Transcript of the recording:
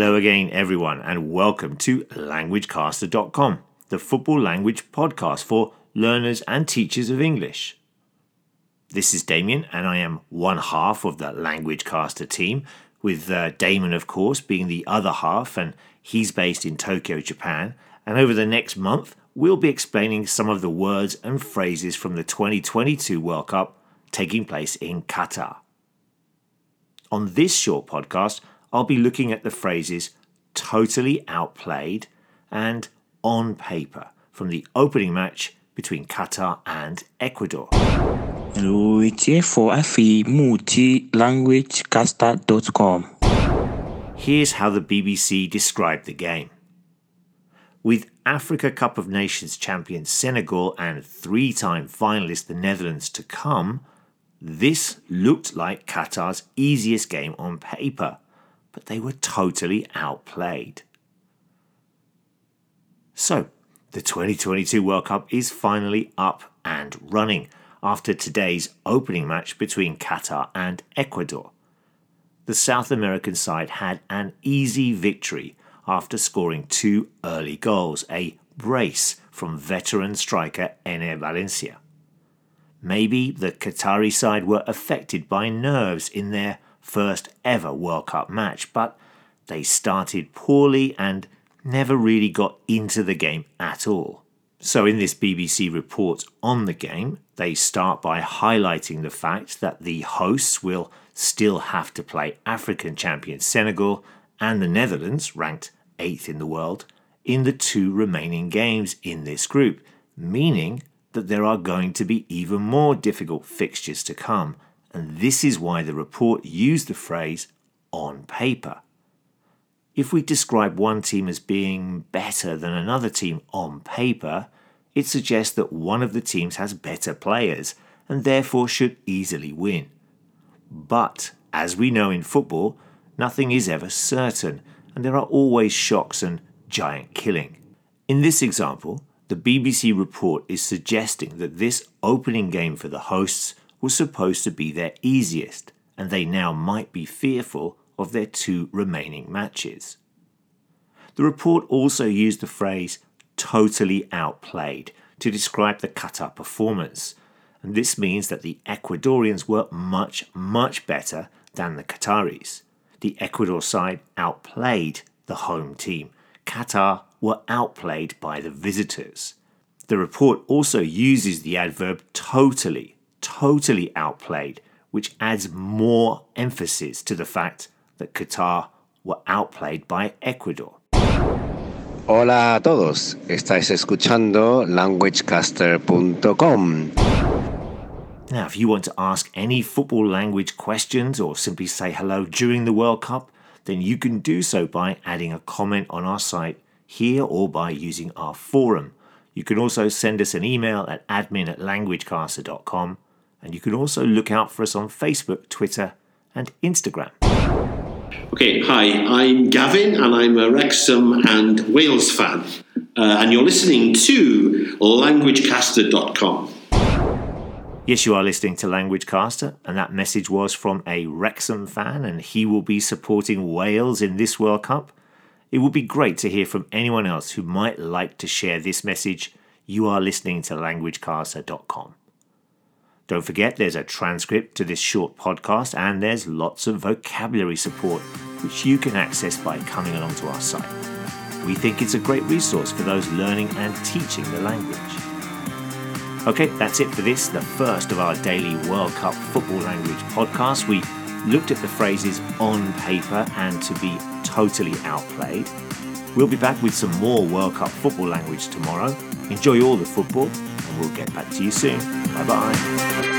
again, everyone, and welcome to LanguageCaster.com, the football language podcast for learners and teachers of English. This is Damien, and I am one half of the LanguageCaster team, with uh, Damon, of course, being the other half, and he's based in Tokyo, Japan. And over the next month, we'll be explaining some of the words and phrases from the 2022 World Cup taking place in Qatar. On this short podcast, I'll be looking at the phrases totally outplayed and on paper from the opening match between Qatar and Ecuador. Hello, it's here for multilanguagecaster.com. Here's how the BBC described the game. With Africa Cup of Nations champion Senegal and three time finalist the Netherlands to come, this looked like Qatar's easiest game on paper but they were totally outplayed. So, the 2022 World Cup is finally up and running after today's opening match between Qatar and Ecuador. The South American side had an easy victory after scoring two early goals, a brace from veteran striker Enner Valencia. Maybe the Qatari side were affected by nerves in their first ever World Cup match, but they started poorly and never really got into the game at all. So, in this BBC report on the game, they start by highlighting the fact that the hosts will still have to play African champion Senegal and the Netherlands, ranked 8th in the world, in the two remaining games in this group, meaning that there are going to be even more difficult fixtures to come and this is why the report used the phrase on paper. If we describe one team as being better than another team on paper, it suggests that one of the teams has better players and therefore should easily win. But, as we know in football, nothing is ever certain, and there are always shocks and giant killing. In this example, the BBC report is suggesting that this opening game for the hosts was supposed to be their easiest, and they now might be fearful of their two remaining matches. The report also used the phrase totally outplayed to describe the Qatar performance, and this means that the Ecuadorians were much, much better than the Qataris. The Ecuador side outplayed the home team. Qatar were outplayed by the visitors. The report also uses the adverb totally totally outplayed, which adds more emphasis to the fact that Qatar were outplayed by Ecuador. Hola a todos, estáis escuchando languagecaster.com. Now, if you want to ask any football language questions or simply say hello during the World Cup, then you can do so by adding a comment on our site here or by using our forum. You can also send us an email at admin at languagecaster.com and you can also look out for us on Facebook, Twitter, and Instagram. Okay, hi, I'm Gavin, and I'm a Wrexham and Wales fan. Uh, and you're listening to languagecaster.com. Yes, you are listening to Languagecaster, and that message was from a Wrexham fan, and he will be supporting Wales in this World Cup. It would be great to hear from anyone else who might like to share this message. You are listening to languagecaster.com. Don't forget there's a transcript to this short podcast and there's lots of vocabulary support which you can access by coming along to our site. We think it's a great resource for those learning and teaching the language. Okay, that's it for this, the first of our daily World Cup football language podcast. We looked at the phrases on paper and to be totally outplayed. We'll be back with some more World Cup football language tomorrow. Enjoy all the football, we'll get back to you soon. Bye bye.